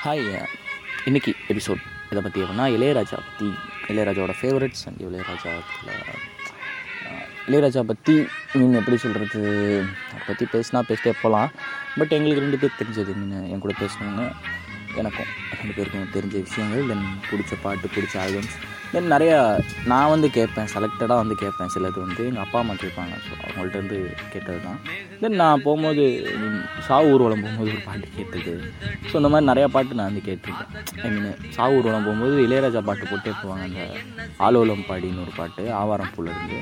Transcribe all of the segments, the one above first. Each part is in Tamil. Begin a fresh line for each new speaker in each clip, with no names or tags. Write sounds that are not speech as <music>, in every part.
ஹாய் uh, இன்னைக்கு எபிசோட் இதை பற்றி எப்படின்னா இளையராஜா பற்றி இளையராஜாவோட ஃபேவரட்ஸ் அண்ட் இளையராஜா இளையராஜா பற்றி மீன் எப்படி சொல்கிறது அதை பற்றி பேசினா பேசிட்டே போகலாம் பட் எங்களுக்கு ரெண்டு பேர் தெரிஞ்சது மீன் என் கூட பேசினவங்க எனக்கும் ரெண்டு பேருக்கும் தெரிஞ்ச விஷயங்கள் தென் பிடிச்ச பாட்டு பிடிச்ச ஆல்பம்ஸ் தென் நிறையா நான் வந்து கேட்பேன் செலக்டடாக வந்து கேட்பேன் சிலது வந்து எங்கள் அப்பா அம்மா கேட்பாங்க. ஸோ அவங்கள்ட்டருந்து கேட்டது தான் தென் நான் போகும்போது சாவு ஊர்வலம் போகும்போது ஒரு பாட்டு கேட்டது. ஸோ இந்த மாதிரி நிறையா பாட்டு நான் வந்து கேட்டிருக்கேன். ஐ மீன் சாவு ஊர்வலம் போகும்போது இளையராஜா பாட்டு போட்டே போவாங்க. அந்த ஆலோலம் பாடின்னு ஒரு பாட்டு ஆவாரம் பூல இருந்து.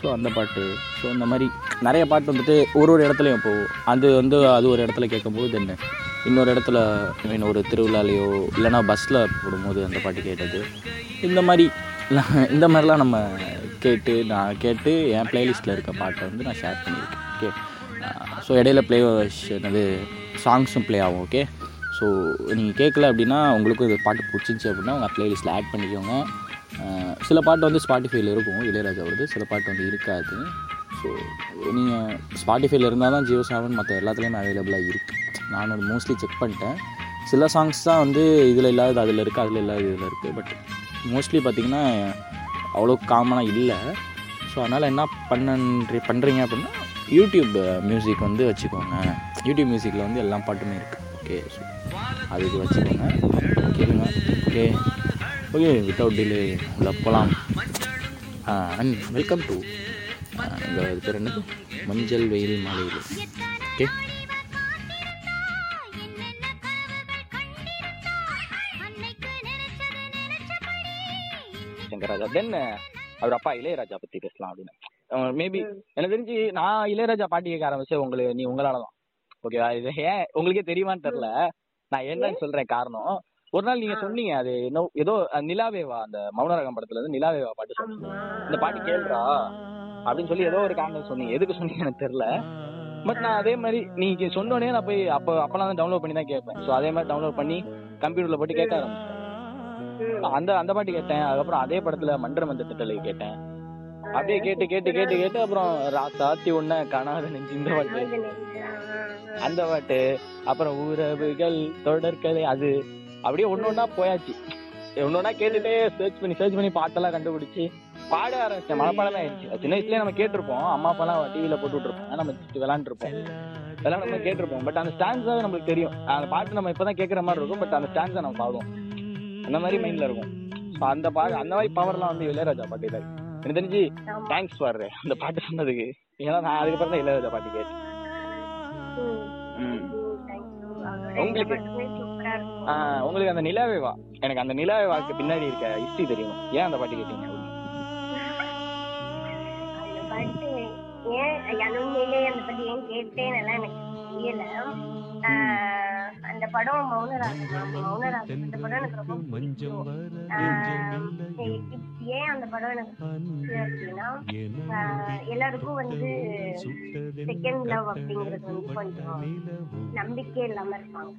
ஸோ அந்த பாட்டு. ஸோ இந்த மாதிரி நிறைய பாட்டு வந்துட்டு ஒரு ஒரு இடத்துலையும் இப்போது அது வந்து அது ஒரு இடத்துல கேட்கும்போது தென் இன்னொரு இடத்துல ஐ மீன் ஒரு திருவிழாலையோ இல்லைனா பஸ்ஸில் போடும்போது அந்த பாட்டு கேட்டது. இந்த மாதிரி இந்த மாதிரிலாம் நம்ம கேட்டு நான் கேட்டு என் ப்ளேலிஸ்ட்டில் இருக்க பாட்டை வந்து நான் ஷேர் பண்ணியிருக்கேன் ஓகே ஸோ இடையில ப்ளே என்னது சாங்ஸும் ப்ளே ஆகும் ஓகே ஸோ நீங்கள் கேட்கல அப்படின்னா உங்களுக்கும் இது பாட்டு பிடிச்சிருந்துச்சி அப்படின்னா உங்கள் ப்ளேலிஸ்ட்டில் ஆட் பண்ணிக்கோங்க. சில பாட்டு வந்து ஸ்பாட்டிஃபைல இருக்கும் இளையராஜாவோடது சில பாட்டு வந்து இருக்காது. ஸோ நீங்கள் ஸ்பாட்டிஃபைல இருந்தால் தான் ஜியோ சாவன் மற்ற எல்லாத்துலேயுமே அவைலபிளாக இருக்குது நான் அது மோஸ்ட்லி செக் பண்ணிட்டேன். சில சாங்ஸ் தான் வந்து இதில் இல்லாதது அதில் இருக்குது அதில் இல்லாத இதில் இருக்குது பட் மோஸ்ட்லி பார்த்திங்கன்னா அவ்வளோ காமனாக இல்லை. ஸோ அதனால் என்ன பண்ணன்றி பண்ணுறீங்க அப்படின்னா யூடியூப் மியூசிக் வந்து வச்சுக்கோங்க. யூடியூப் மியூசிக்கில் வந்து எல்லா பாட்டுமே இருக்குது ஓகே ஸோ அதுக்கு வச்சுக்கோங்க. கேளுங்க. ஓகே ஓகே வித்தவுட் டிலே உள்ள போகலாம் அண்ட் வெல்கம் டு இந்த இது பேர் என்னது? மஞ்சள் வெயில் மாலையில். ஓகே சங்கராஜா தென் அவர் அப்பா இளையராஜா பற்றி பேசலாம் அப்படின்னு. மேபி எனக்கு தெரிஞ்சு நான் இளையராஜா பாட்டு கேட்க ஆரம்பிச்சேன். உங்களுக்கு நீ உங்களால தான் ஓகேவா இது ஏன் உங்களுக்கே தெரியுமான்னு தெரில நான் என்னன்னு சொல்றேன் காரணம். ஒரு நாள் நீங்க சொன்னீங்க அது என்ன ஏதோ நிலாவேவா அந்த மௌனரகம் படத்துல இருந்து நிலாவேவா பாட்டு சொன்னீங்க. இந்த பாட்டு கேளுடா அப்படின்னு சொல்லி ஏதோ ஒரு காரணம் சொன்னீங்க. எதுக்கு சொன்னீங்க எனக்கு தெரியல. பட் நான் அதே மாதிரி நீங்க சொன்னோடனே நான் போய் அப்போ அப்பெல்லாம் டவுன்லோட் பண்ணி தான் கேட்பேன். ஸோ அதே மாதிரி டவுன்லோட் பண்ணி கம்ப்யூட்டர்ல போட்டு கேட்க ஆரம்பிச்சேன் அந்த அந்த பாட்டு கேட்டேன். அதுக்கப்புறம் அதே படத்துல மன்ற மந்த திட்டலை கேட்டேன். அப்படியே கேட்டு கேட்டு கேட்டு கேட்டு அப்புறம் ராசாத்தி ஒன்ன காணாத நெஞ்சு இந்த பாட்டு. அந்த பாட்டு. அப்புறம் உறவுகள் தொடர்கதை அது. அப்படியே ஒண்ணு ஒண்ணா போயாச்சு. ஒண்ணா கேட்டுட்டே சர்ச் பண்ணி சர்ச் பண்ணி பாட்டெல்லாம் கண்டுபிடிச்சு பாட ஆரம்பிச்சேன். மனப்பாடமே ஆயிடுச்சு. சின்ன வயசுலயே நம்ம கேட்டிருப்போம். அம்மா அப்பாலாம் டிவியில போட்டு விட்டுருப்போம் நம்ம இதெல்லாம் நம்ம கேட்டிருப்போம். பட் அந்த ஸ்டான்ஸாவே நம்மளுக்கு தெரியும். அந்த பாட்டு நம்ம இப்பதான் கேட்கற மாதிரி இருக்கும். பட் அந்த ஸ்டான்ஸை நம்ம பாடுவோம் அந்த மாதிரி மைண்ட்ல இருக்கும். ஸோ அந்த பாட்டு அந்த மாதிரி பவர்லாம் வந்து இளையராஜா பாட்டு இல்லை எனக்கு தெரிஞ்சு தேங்க்ஸ் ஃபார் அந்த பாட்டு சொன்னதுக்கு. ஏன்னா நான் அதுக்கப்புறம் தான் இளையராஜா பாட்டு கேட்டேன். உங்களுக்கு? ஆஹ் உங்களுக்கு அந்த நிலாவேவா எனக்கு அந்த நிலாவேவாக்கு பின்னாடி இருக்க ஹிஸ்டரி தெரியும். ஏன் அந்த பாட்டு கேட்டீங்க?
ஏன் உண்மையிலே அந்த பாட்டு ஏன் கேட்டேன்னு எல்லாம் எனக்கு தெரியல. படம் மௌனராகம் மௌனராகம் அந்த படம் எனக்கு ரொம்ப பிடிக்கும். ஏன் அந்த படம் எனக்கு அப்படின்னா எல்லாருக்கும் வந்து செகண்ட் லவ் அப்படிங்கிறது வந்து கொஞ்சம் நம்பிக்கை இல்லாம இருப்பாங்க.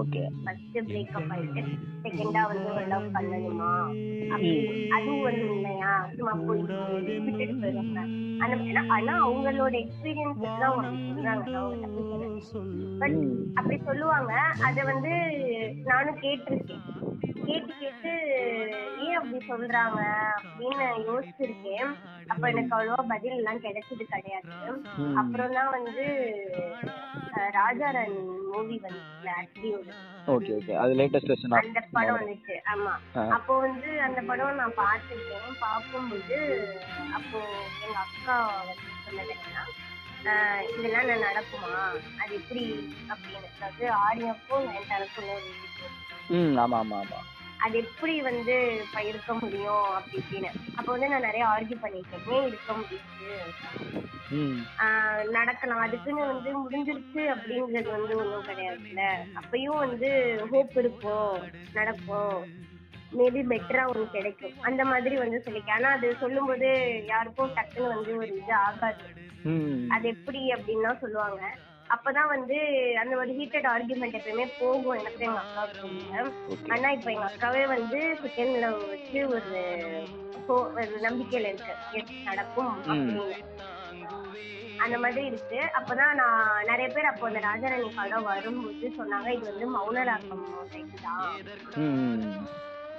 ஓகே.
ஃபர்ஸ்ட் பிரேக்கப் ஆயிட்டு செகண்டா வந்து ஒரு லவ் பண்ணணுமா அப்படி அதுவும் வந்து உண்மையா? சும்மா போய் விட்டுட்டு போயிடுவாங்க ஆனா அவங்களோட எக்ஸ்பீரியன்ஸ் தான் அவங்க சொல்றாங்க. பட் அப்படி சொல்லுவாங்க. அத வந்து நானும் கேட்டிருக்கேன். கேட்டு கேட்டு ஏன் அப்படி சொல்றாங்க அப்படின்னு யோசிச்சிருக்கேன். அப்ப எனக்கு அவ்வளவா பதில் எல்லாம் கிடைச்சது கிடையாது. அப்புறம் தான் வந்து அஹ், ராஜாராணி மூவி வந்து ஒரு
ஓகே ஓகே. அது லேட்டஸ்ட் வெர்ஷன்
அந்த படம் வந்துச்சு. ஆமா. அப்போ வந்து அந்த படம் நான் பார்த்துருக்கேன். பார்க்கும்போது அப்போ எங்க அக்கா வந்து சொன்னது என்னன்னா ஆஹ் இதெல்லாம் நான் நடக்குமா? அது எப்படி அப்படின்னு. அதாவது ஆரியப்போ என் தரப்புல.
ம் ஆமா ஆமா ஆமா.
அது எப்படி வந்து இருக்க முடியும் அப்படி இப்படின்னு. அப்போ வந்து நான் நிறைய ஆர்கியூ பண்ணிருக்கேன் ஏன் இருக்க முடியுது? நடக்கலாம். அதுக்குன்னு வந்து முடிஞ்சிருச்சு அப்படிங்கிறது வந்து ஒன்றும் கிடையாதுல்ல. அப்பயும் வந்து ஹோப் இருக்கும். நடக்கும். மேபி பெட்டரா ஒன்று கிடைக்கும். அந்த மாதிரி வந்து சொல்லிக்க. ஆனா அது சொல்லும்போது யாருக்கும் டக்குன்னு வந்து ஒரு இது ஆகாது. அது எப்படி அப்படின்னா சொல்லுவாங்க. அப்பதான் வந்து அந்த ஒரு ஹீட்டட் ஆர்குமெண்ட் எப்பயுமே போகும். எனக்கு எங்க அக்காவுக்கு ஆனா இப்ப எங்க அக்காவே வந்து செகண்ட் லவ் வச்சு ஒரு நம்பிக்கையில இருக்கு. நடக்கும் அந்த மாதிரி இருக்கு. அப்பதான் நான் நிறைய பேர் அப்போ அந்த ராஜாராணி படம் வரும்போது சொன்னாங்க இது வந்து மௌனராக்கம் type தான்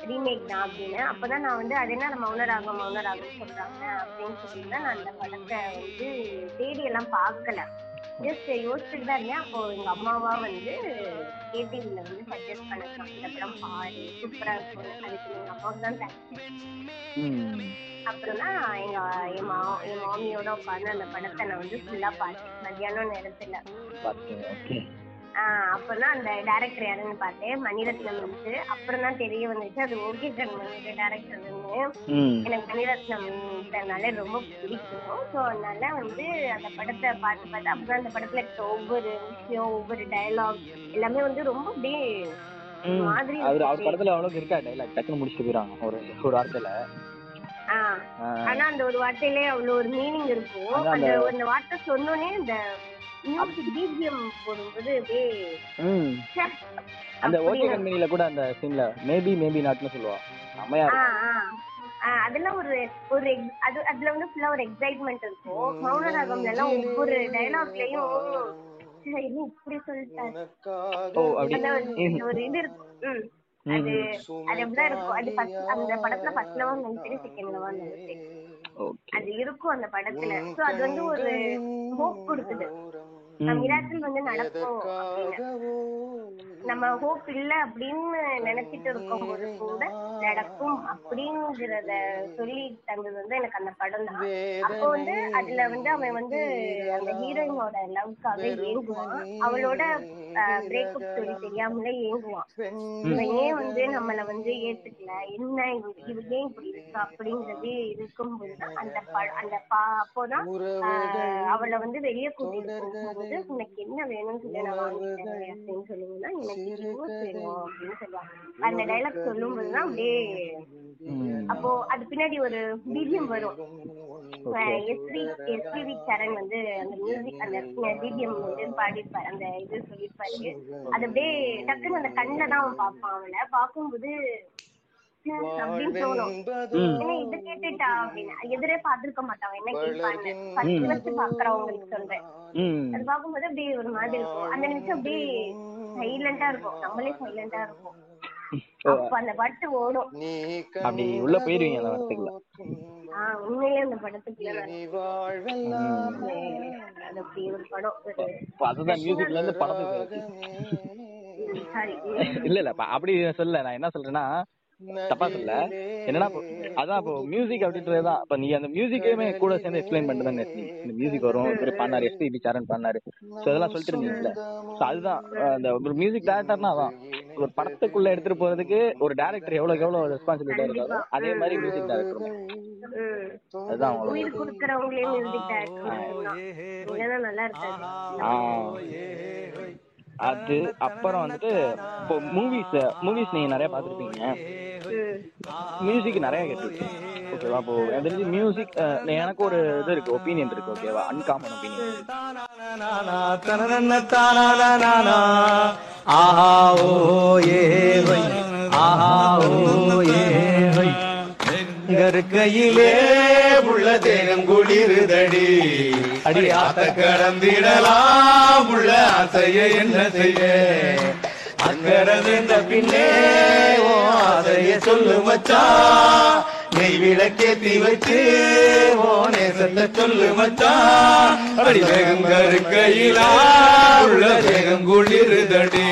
ரீமேக் தான் அப்படின்னு. அப்பதான் நான் வந்து அது என்ன மௌனராகம் மௌனராகம் சொல்றாங்க அப்படின்னு சொல்லி தான் நான் அந்த படத்தை வந்து தேடி எல்லாம் பார்க்கல. ஜஸ்ட் யோசிச்சுட்டு தான் இருந்தேன். அப்போ எங்க அம்மாவா வந்து கேடிவில வந்து சஜஸ்ட் பண்ணாங்க இந்த படம் பாரு சூப்பரா இருக்கும். அதுக்கு எங்க அம்மாவுக்கு தான் தேங்க்ஸ்
ம்.
அப்புறம் தான் எங்க என் மா என் மாமியோட உட்காந்து அந்த படத்தை நான் வந்து ஃபுல்லா பார்த்தேன். மத்தியானம் நேரத்துல. அப்பதான் அந்த டேரக்டர் யாருன்னு பார்த்தேன். மணிரத்னம் இருந்து அப்புறம் தான் தெரிய வந்துச்சு அது ஓகே கண்மணி டேரக்டர்
ம்.
எனக்கு மணிரத்னம் இதனால ரொம்ப பிடிக்கும். ஸோ அதனால வந்து அந்த படத்தை பார்த்து பார்த்து அப்பதான் அந்த படத்துல இருக்க ஒவ்வொரு விஷயம் ஒவ்வொரு டயலாக் எல்லாமே வந்து ரொம்ப அப்படியே ஒரு. மாதிரி
அவர் அவர்
இருந்துச்சு.
படத்துல அவ்வளோக்கு இருக்கா டைலாக் டக்குன்னு முடிச்சுட்டு போயிடுவாங்க. ஒரு ஒரு வார்த்தையில.
ஆனா அந்த ஒரு வார்த்தையிலே அவ்வளவு ஒரு மீனிங் இருக்கும். அந்த
அந்த
வார்த்தை சொன்னோனே இந்த மியூசிக் பிஜிஎம் போடும்போது அப்படியே
ம்.
ச்சே,
அந்த ஓகே. கம்பெனில கூட அந்த சீன்ல மேபி மேபி நாட்னு சொல்லுவா. அம்மையா
அதெல்லாம் ஒரு ஒரு அது அதுல வந்து ஃபுல்லா ஒரு எக்ஸைட்மெண்ட் இருக்கும். மௌனராகம்ல எல்லாம் ஒவ்வொரு டயலாக்லயும் இப்படி சொல்லிட்டாரு ஒரு- இது இருக்கு. அது அது எப்படிதான் இருக்கும். அது first அந்த படத்துல ஃபர்ஸ்ட்ல வந்து நினைச்சிட்டு செகண்ட்ல வந்து
ஓகே.
அது இருக்கும் அந்த படத்துல. சோ அது வந்து ஒரு ஹோப் கொடுக்குது. மிராக்கிள் வந்து நடக்கும் அப்படின்னு நம்ம ஹோப் இல்ல அப்படின்னு நினைச்சிட்டு இருக்கும் போது கூட நடக்கும் அப்படிங்கறத சொல்லி தந்தது வந்து எனக்கு அந்த படம் தான். அப்போ வந்து அதுல வந்து அவன் வந்து அந்த ஹீரோயினோட லவ்க்காக ஏங்குவான். அவளோட பிரேக்கப் சொல்லி தெரியாமலே ஏங்குவான். இவன் ஏன் வந்து நம்மள வந்து ஏத்துக்கல? என்ன இவ ஏன் இப்படி இருக்கா அப்படிங்கறது இருக்கும்போதுதான் அந்த படம் அந்த பா- அப்போதான் அவளை வந்து வெளியே கூட்டிட்டு போகும்போது உனக்கு என்ன வேணும்னு சொல்லி நான் வாங்கி அப்படின்னு சொல்லும்போது அந்த டைலாக் சொல்லும்போது தான் அப்படியே அப்போ அது பின்னாடி ஒரு பிஜிஎம் வரும். எஸ்பி எஸ்பிவி சரண் வந்து அந்த மியூசிக் அந்த பிஜிஎம் வந்து பாடிருப்பாரு அந்த இது சொல்லியிருப்பாரு. அது அப்படியே டக்குன்னு அந்த கண்ணில் தான் அவன் பார்ப்பான் அவளை பார்க்கும்போது அப்படின்னு தோணும். என்ன இது கேட்டுட்டா? அப்படின்னு. எதிரே பார்த்திருக்க மாட்டான். என்ன கேட்பான்னு. ஃபர்ஸ்ட் ஃபர்ஸ்ட் பாக்குறவங்களுக்கு சொல்றேன். அது பார்க்கும்போது அப்படியே ஒரு மாதிரி இருக்கும். அந்த நிமிஷம் அப்படியே சைலண்டா இருக்கும். நம்மளே சைலண்டா இருக்கும் அப்ப அந்த பாட்டு ஓடும்.
அப்படி உள்ள போயிருவீங்க அந்த வார்த்தைக்குள்ள
ஆஹ் உண்மையிலே அந்த படத்துக்குள்ள நான் அது அப்படி ஒரு படம். ஒரு
இப்போ அதுதான் மியூசிக்ல இருந்து படத்துக்கு
சாரி
இல்ல இல்ல அப்படி சொல்ல நான் என்ன சொல்றேன்னா தப்பா சொல்ல என்னன்னா இப்போ அதான் இப்போ மியூசிக் அப்படின்றதுதான். இப்ப நீ அந்த மியூசிக்கையுமே கூட சேர்ந்து எக்ஸ்பிளைன் பண்ணிட்டு தான் இந்த மியூசிக் வரும் இவர் பண்ணாரு எஸ்பிபி சரண் பண்ணாரு ஸோ இதெல்லாம் சொல்லிட்டு இருந்தீங்கல்ல. ஸோ அதுதான் அந்த ஒரு மியூசிக் டேரக்டர்னா அதான். ஒரு படத்துக்குள்ள எடுத்துட்டு போறதுக்கு ஒரு டேரக்டர் எவ்வளவுக்கு எவ்வளவு ரெஸ்பான்சிபிலிட்டா இருக்காரோ அதே மாதிரி மியூசிக் டேரக்டர். அதுதான் அவங்களோட அது அப்புறம் வந்துட்டு இப்போ மூவிஸ் மூவிஸ் நீங்க நிறைய பார்த்துருப்பீங்க. மியூசிக் நிறைய கேட்டிருக்கேன் ஓகேவா இப்போ எனக்கு தெரிஞ்சு மியூசிக் எனக்கு ஒரு இது இருக்கு ஒப்பீனியன் இருக்கு ஓகேவா அன்காமன் ஒப்பீனியன்
ஆஹா ஓ ஏ ஆஹா ஓ ஏ கையிலே உள்ள தேகம் குளிருதடி. அடி ஆத்த கடந்திடலாம். உள்ள ஆசைய என்ன செய்ய? அக்கறந்த பின்னே ஓ ஆசைய சொல்லு மச்சான் நெய் விளக்கேத்தி வச்சு ஓ நேசத்தை சொல்லு மச்சான் அடி வேகம் கருக்கையிலா. உள்ள வேகம் குளிருதடி.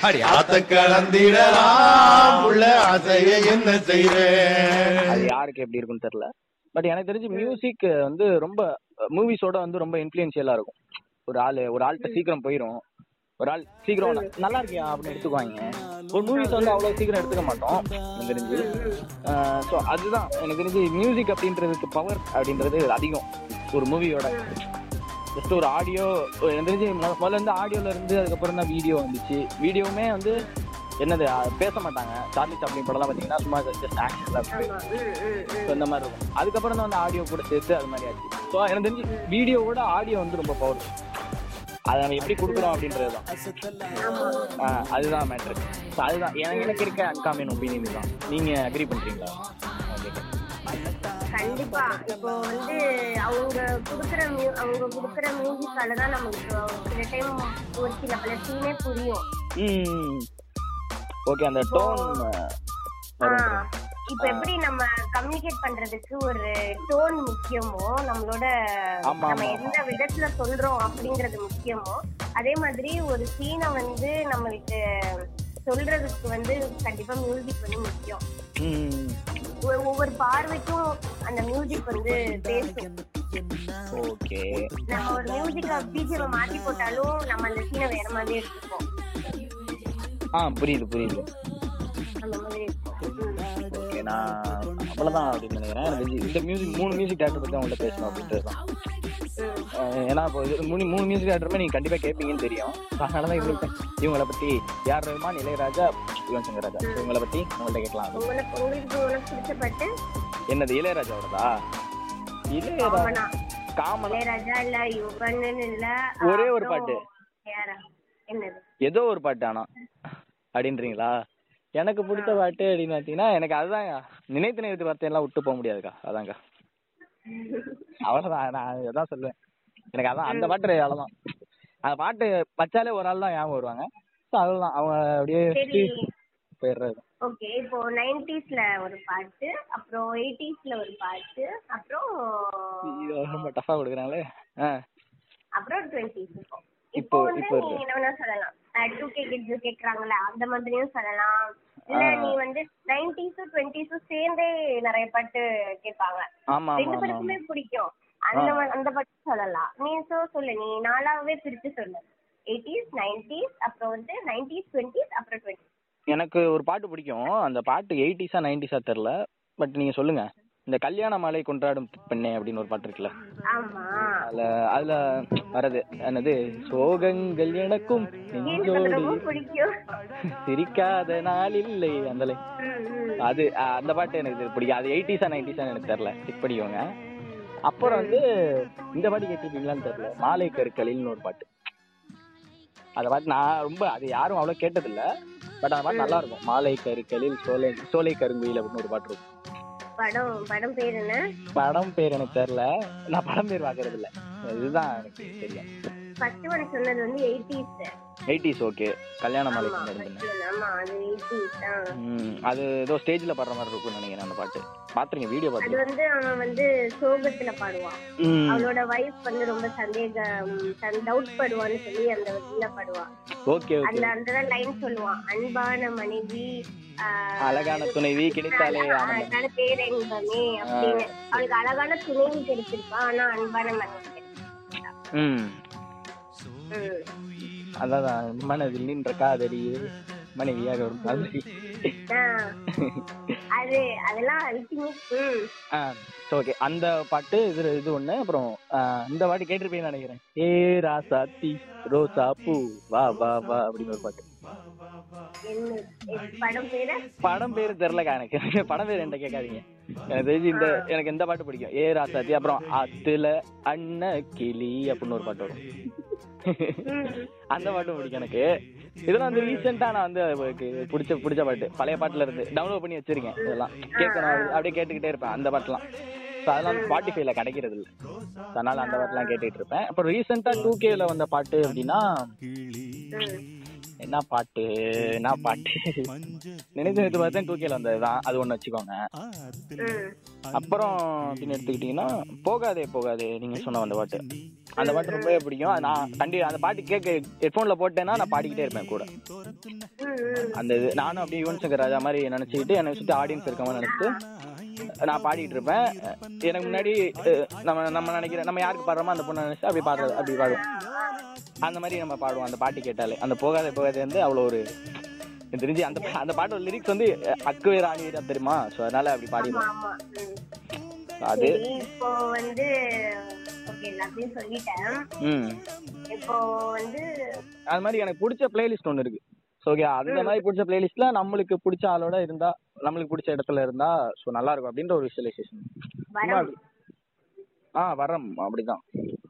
அடி ஆத்த கலந்திடலாம் உள்ள ஆசைய என்ன செய்வேன்
அது யாருக்கு எப்படி இருக்குன்னு தெரியல. பட் எனக்கு தெரிஞ்சு மியூசிக் வந்து ரொம்ப மூவிஸோட வந்து ரொம்ப இன்ஃப்ளூயன்ஷியலா இருக்கும். ஒரு ஆள் ஒரு ஆள்கிட்ட சீக்கிரம் போயிடும் ஒரு ஆள் சீக்கிரம் நல்லா இருக்கியா? அப்படின்னு எடுத்துக்குவாங்க. ஒரு மூவிஸ் வந்து அவ்வளோ சீக்கிரம் எடுத்துக்க மாட்டோம் எனக்கு தெரிஞ்சு. ஸோ அதுதான். எனக்கு தெரிஞ்சு மியூசிக் அப்படின்றதுக்கு பவர் அப்படின்றது அதிகம். ஒரு மூவியோட ஜஸ்ட் ஒரு ஆடியோ எனக்கு தெரிஞ்சு முதல்ல இருந்து ஆடியோல இருந்து அதுக்கப்புறம் தான் வீடியோ வந்துச்சு. வீடியோவுமே வந்து என்னது பேச மாட்டாங்க. சார்லி சாப்ளின் படம்லாம் பார்த்தீங்கன்னா சும்மா ஜஸ்ட் ஆக்ஷன். ஸோ இந்த மாதிரி இருக்கும். அதுக்கப்புறம் தான் வந்து ஆடியோ கூட சேர்த்து அது மாதிரி ஆச்சு. ஸோ எனக்கு தெரிஞ்சு வீடியோவோட ஆடியோ வந்து ரொம்ப பவர் அதை நம்ம எப்படி கொடுக்குறோம் அப்படின்றது தான். அதுதான் மேட்ரு ஸோ அதுதான். எனக்கு எனக்கு இருக்க அன்காமின் ஒப்பீனியன் தான் நீங்கள் அக்ரி பண்ணுறீங்களா
கண்டிப்பா. இப்போ வந்து அவங்க குடுக்குற அவங்க குடுக்குற மியூசிக்கால தான் நமக்கு சில டைம் ஒரு சில பல சீனே புரியும்.
ஓகே அந்த டோன்
இப்ப எப்படி நம்ம கம்யூனிகேட் பண்றதுக்கு ஒரு டோன் முக்கியமோ நம்மளோட நம்ம எந்த விதத்துல சொல்றோம் அப்படிங்கறது முக்கியமோ அதே மாதிரி ஒரு சீனை வந்து நம்மளுக்கு சொல்றதுக்கு வந்து கண்டிப்பா மியூசிக் வந்து முக்கியம். ஒவ்வொரு பார்வைக்கும் அந்த மியூசிக் வந்து பேசும்.
ஓகே
நம்ம ஒரு மியூசிக்க பிஜிஎம் மாத்தி போட்டாலும் நம்ம அந்த சீனை வேற மாதிரி எடுத்துப்போம்.
ஆ புரியுது புரியுது. ஓகே நான் அவ்வளோதான் அப்படின்னு நினைக்கிறேன். எனக்கு இந்த மியூசிக் மூணு மியூசிக் டேரக்டர் பற்றி உங்கள்கிட்ட பேசணும் அப்படின்றது தான். ஏன்னா இப்போ இது மூணு மூணு மியூசிக் டேரக்டருமே நீங்கள் கண்டிப்பாக கேட்பீங்கன்னு தெரியும். அதனால தான் இவங்களுக்கு இவங்களை பற்றி யார் ரஹ்மான் இளையராஜா யுவன் சங்கர் ராஜா. இவங்களை பற்றி உங்கள்கிட்ட கேட்கலாம் என்னது இளையராஜாவோடதா? இளையராஜா
காமனா.
காமனா.
இளையராஜா இல்ல யுவன் இல்ல
ஒரே ஒரு பாட்டு.
யாரா என்னது?
ஏதோ ஒரு பாட்டு ஆனா. அப்படின்றீங்களா? எனக்கு பிடிச்ச பாட்டு அப்படின்னு பார்த்தீங்கன்னா எனக்கு அதுதாங்க. நினைத்து நினைத்து வார்த்தையெல்லாம் விட்டு போக முடியாதுக்கா. அதாங்க. அவ்வளோதான் நான் அதான் சொல்லுவேன். எனக்கு அதான் அந்த பாட்டு அவ்வளோதான் அந்த பாட்டு வச்சாலே ஒரு ஆள் தான் ஞாபகம் வருவாங்க. ஸோ அதுதான் அவங்க அப்படியே போயிடுறது.
ஓகே. இப்போ நைன்டிஸ்ல ஒரு பாட்டு அப்புறம் எயிட்டிஸ்ல ஒரு பாட்டு அப்புறம்
ரொம்ப டஃபாக கொடுக்குறாங்களே.
அப்புறம் டுவெண்ட்டிஸ் இப்போ வந்து நீ. என்ன வேணா சொல்லலாம். டூ கே கிட்ஸ் கேக்குறாங்கல்ல அந்த மாதிரியும் சொல்லலாம். இல்ல. நீ வந்து நைன்டிஸும் டுவெண்ட்டிஸும் சேர்ந்தே நிறைய பாட்டு கேட்பாங்க. ரெண்டு பேருக்குமே பிடிக்கும். அந்த அந்த பாட்டு சொல்லலாம். நீ சோ சொல்லு. நீ நாலாவே பிரிச்சு சொல்லு. எயிட்டிஸ் நைன்டிஸ் அப்புறம் வந்து நைன்டிஸ் டுவெண்ட்டிஸ் அப்புறம் டுவெண்ட்டி
எனக்கு ஒரு பாட்டு பிடிக்கும். அந்த பாட்டு எயிட்டிஸா நைன்டிஸா தெரில பட் நீங்கள் சொல்லுங்க. இந்த கல்யாண மாலை கொண்டாடும் பெண்ணே அப்படின்னு ஒரு பாட்டு இருக்குல்ல? அதுல அதுல வரது என்னது? சோகங்கள் எனக்கும்
அது
சிரிக்காத நாள் இல்லை அந்த line.
ம், ம்.
அது அந்த பாட்டு எனக்கு பிடிக்கும். அது எயிட்டிஸா நைன்டிஸா எனக்கு தெரியல செக் பண்ணிக்கோங்க. அப்புறம் வந்து இந்த பாட்டு கேட்டிருக்கீங்களான்னு தெரியல. மாலை கருக்களில்னு ஒரு பாட்டு. அந்த பாட்டு நான் ரொம்ப அது யாரும் அவ்வளோ கேட்டதில்ல. பட் அந்த பாட்டு நல்லா இருக்கும். மாலை கருக்களில் சோலை சோலை கருங்குயில் அப்படின்னு ஒரு பாட்டு இருக்கும்.
படம் படம் பேர் என்ன?
படம் பேர் எனக்கு தெரியல. நான் படம் பேர் பார்க்கறது இல்ல இதுதான் எனக்கு தெரியும்.
ஃபர்ஸ்ட் ஒன் சொன்னது வந்து எயிட்டிஸ்
எயிட்டிஸ் ஓகே கல்யாண மாலை
ஆமா
கொண்டாடும் பெண்ணே.
first one, ஆமா அது
ஏதோ ஸ்டேஜ்ல பாடுற மாதிரி இருக்கும்னு நினைக்கிறேன் அந்த பாட்டு. பாத்துருங்க வீடியோ
அது
பாத்துருங்க.
வந்து அவன் வந்து சோகத்துல பாடுவான்
ம்.
அவளோட வைஃப் வந்து ரொம்ப சந்தேகம் டவுட் படுவான்னு சொல்லி அந்த இதுல பாடுவான்
ஓகே
அதுல அந்த லைன் சொல்லுவான் அன்பான மனைவி
அழகான துணைவி கிடைத்தாலே
அழகான பேரன்பமே அப்படின்னு. அவளுக்கு அழகான துணைவி கிடைச்சிருப்பா ஆனா அன்பான மனைவி
ம். அதான் மனதில் நின்ற காதலியே மனைவியாக ஒரு காதலி.
அது அதெல்லாம்
ஓகே அந்த பாட்டு இது இது ஒண்ணு அப்புறம் இந்த பாட்டு கேட்டிருப்பீங்கன்னு நினைக்கிறேன். ஏ ராசாத்தி ரோசா பூ வா வா வா அப்படின்னு ஒரு பாட்டு.
படம் பேரு?
தெரிலக்கா எனக்கு. படம் பேர் என்கிட்ட கேட்காதீங்க. எனக்கு தெரிஞ்சு இந்த எனக்கு இந்த பாட்டு பிடிக்கும். ஏ ராசாத்தி அப்புறம் அத்துல அண்ண கிளி அப்படின்னு ஒரு பாட்டு வரும். <laughs> அந்த பாட்டும் பிடிக்கும் எனக்கு. இதெல்லாம் வந்து ரீசெண்டா நான் வந்து பிடிச்ச பிடிச்ச பாட்டு. பழைய பாட்டுல இருந்து டவுன்லோட் பண்ணி வச்சிருக்கேன் இதெல்லாம். கேட்கணும் அப்படி- அப்படியே கேட்டுக்கிட்டே இருப்பேன் அந்த பாட்டுலாம். அதெல்லாம் ஸ்பாட்டிஃபைல கிடைக்கிறது இல்லை. அதனால அந்த பாட்டுலாம் கேட்டுட்டு இருப்பேன். அப்புறம் ரீசெண்டா டூ கேல வந்த பாட்டு அப்படின்னா. என்ன பாட்டு என்ன பாட்டு? நினைத்து நினைத்து பார்த்தேன் டூ கேல வந்ததுதான் அது ஒண்ணு வச்சுக்கோங்க. அப்புறம் அப்படின்னு எடுத்துக்கிட்டீங்கன்னா போகாதே போகாதே நீங்க சொன்ன அந்த பாட்டு. அந்த பாட்டு ரொம்பவே பிடிக்கும். நான் கண்டி அந்த பாட்டு கேட்க ஹெட்ஃபோன்ல போட்டேன்னா நான் பாடிக்கிட்டே இருப்பேன் கூட. அந்த இது நானும் அப்படியே யுவன் சங்கர் ராஜா மாதிரி நினைச்சுக்கிட்டு என்னை சுத்தி ஆடியன்ஸ் இருக்க மாதிரி நினைச்சு நான் பாடிட்டு இருப்பேன். எனக்கு முன்னாடி நம்ம நம்ம நினைக்கிற நம்ம யாருக்கு பாடுறோமோ அந்த பொண்ணு நினைச்சு அப்படி பாடுறது அப்படி பாடுவோம். அந்த மாதிரி நம்ம பாடுவோம் அந்த பாட்டு கேட்டாலே. அந்த போகாத போகாதே வந்து அவ்வளோ ஒரு தெரிஞ்சு அந்த அந்த பாட்டோட லிரிக்ஸ் வந்து அஹ், அக்கு வேற ஆணி வேற தெரியுமா? ஸோ அதனால அப்படி
ஆமா
பாடிடுவேன்
ஆமா. ம்.
அது.
இப்போ வந்து ஓகே எல்லாத்தையும் சொல்லிட்டேன்.
ம்.
இப்போ வந்து
அது மாதிரி எனக்கு பிடிச்ச பிளேலிஸ்ட் ஒன்று இருக்கு. ஸோ ஓகே அந்த மாதிரி பிடிச்ச பிளேலிஸ்ட்ல நம்மளுக்கு பிடிச்ச ஆளோட இருந்தா நம்மளுக்கு பிடிச்ச இடத்துல இருந்தா ஸோ நல்லா இருக்கும் அப்படின்ற ஒரு விஷுவலைசேஷன் ஆ வரம். அப்படிதான்.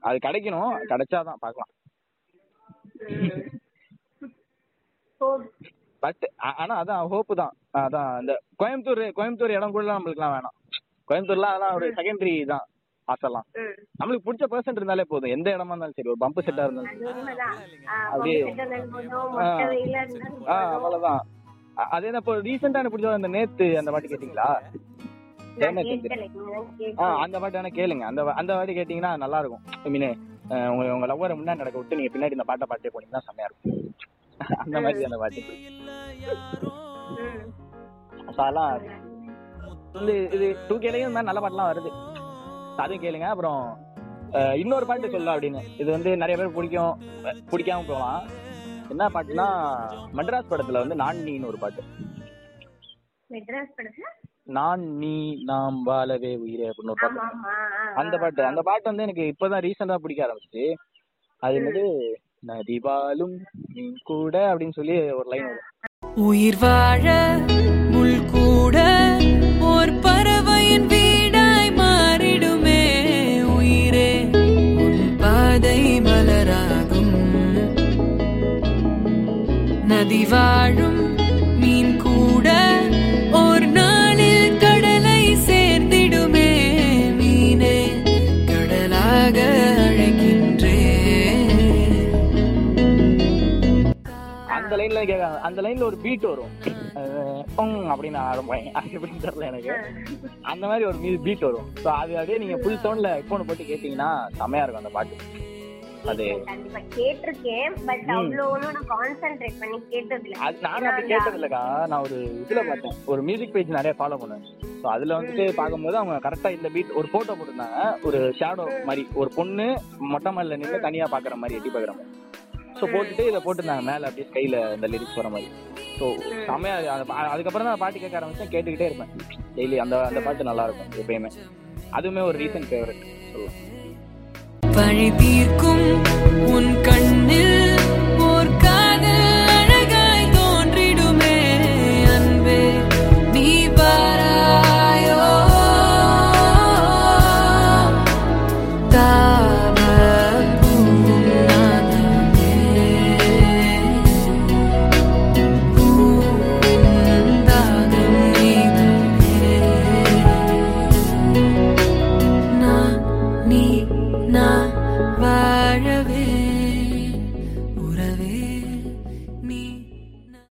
அது கிடைக்கணும். கிடைச்சாதான் பார்க்கலாம். பட் ஆனா அதான் ஹோப்பு தான் அதான் இந்த கோயம்புத்தூர் கோயம்புத்தூர் இடம் கூட நம்மளுக்குலாம் வேணாம். கோயம்புத்தூர்லாம் அதெல்லாம் ஒரு செகண்டரி தான். ஆசைலாம். நம்மளுக்கு பிடிச்ச பர்சன் இருந்தாலே போதும். எந்த இடமா இருந்தாலும் சரி. ஒரு பம்பு செட்டா இருந்தாலும்
ஆஹ்
அப்படியே.
பம்பு செட்டு போதும். மொட்டை வெயிலா இருந்தாலும்
ஆ
போதும்.
அவ்வளவுதான். அதே தான் இப்போ ரீசெண்டா எனக்கு பிடிச்ச அந்த நேத்து அந்த பாட்டு கேட்டீங்களா. அந்த பாட்டு வேணா கேளுங்க. அந்த அந்த பாட்டு கேட்டீங்கன்னா நல்லா இருக்கும். ஐ மீன் உங்க உங்க லவ்வரை முன்னாடி நடக்க விட்டு நீங்க பின்னாடி இந்த பாட்டை பாட்டே போனீங்கன்னா செம்மையா இருக்கும். அந்த மாதிரி அந்த பாட்டு அதெல்லாம் வந்து இது டூ கேலையும் இந்த மாதிரி நல்ல பாட்டுலாம் வருது. அதையும் கேளுங்க. அப்புறம் இன்னொரு பாட்டு சொல்லலாம் அப்படின்னு. இது வந்து நிறைய பேர் பிடிக்கும். பிடிக்காம போகலாம். என்ன பாட்டுனா மெட்ராஸ் படத்துல வந்து நான் நீன்னு ஒரு பாட்டு.
மெட்ராஸ் படத்துல?
நான் நீ நாம் வாழவே உயிரே அப்படின்னு ஒரு பாட்டு. அந்த பாட்டு. அந்த பாட்டு வந்து எனக்கு இப்பதான் ரீசெண்டா பிடிக்க ஆரம்பிச்சு அது என்னது? நதி வாழும் நீ கூட அப்படின்னு சொல்லி ஒரு லைன் வரும்.
உயிர் வாழ முள் கூட ஓர் பறவையின் கதை மலராகும். நதி வாழும் மீன் கூட ஒரு நாளில் கடலை சேர்ந்திடுமே மீனே கடலாக அழைக்கின்றேன்.
அந்த லைன்ல கேட்காங்க அந்த லைன்ல ஒரு பீட் வரும். அப்படின்னு ஆரம்பிப்பாங்க அது எப்படின்னு தெரியல எனக்கு. அந்த மாதிரி ஒரு பீட் வரும். ஸோ அது அப்படியே நீங்க ஃபுல் சவுண்ட்ல ஹெட்ஃபோன் போட்டு கேட்டீங்கன்னா செமையா இருக்கும் அந்த பாட்டு. அது
கேட்டிருக்கேன் பட் நான்
அப்படி கேட்டது இல்லக்கா நான் ஒரு இதுல பார்த்தேன். ஒரு மியூசிக் பேஜ் நிறைய ஃபாலோ பண்ணுவேன் ஸோ அதுல வந்துட்டு பார்க்கும்போது அவங்க கரெக்டா இந்த பீட் ஒரு போட்டோ போட்டிருந்தாங்க. ஒரு ஷேடோ மாதிரி. ஒரு பொண்ணு மொட்டை மாடில நின்று தனியா பாக்குற மாதிரி எட்டி பாக்குற மாதிரி. ஸோ போட்டுட்டு இதை போட்டுருந்தாங்க மேலே அப்படியே ஸ்கைல இந்த லிரிக்ஸ் வர மாதிரி. ஸோ செமையா அதுக்கப்புறம் தான் பாட்டு கேட்க ஆரம்பிச்சேன் கேட்டுக்கிட்டே இருப்பேன். டெய்லி அந்த அந்த பாட்டு நல்லா இருக்கும் எப்பயுமே. அதுவுமே ஒரு ரீசன்ட் ஃபேவரட் சொல்லுவேன்
பழி தீர்க்கும் உன் கண்ணில்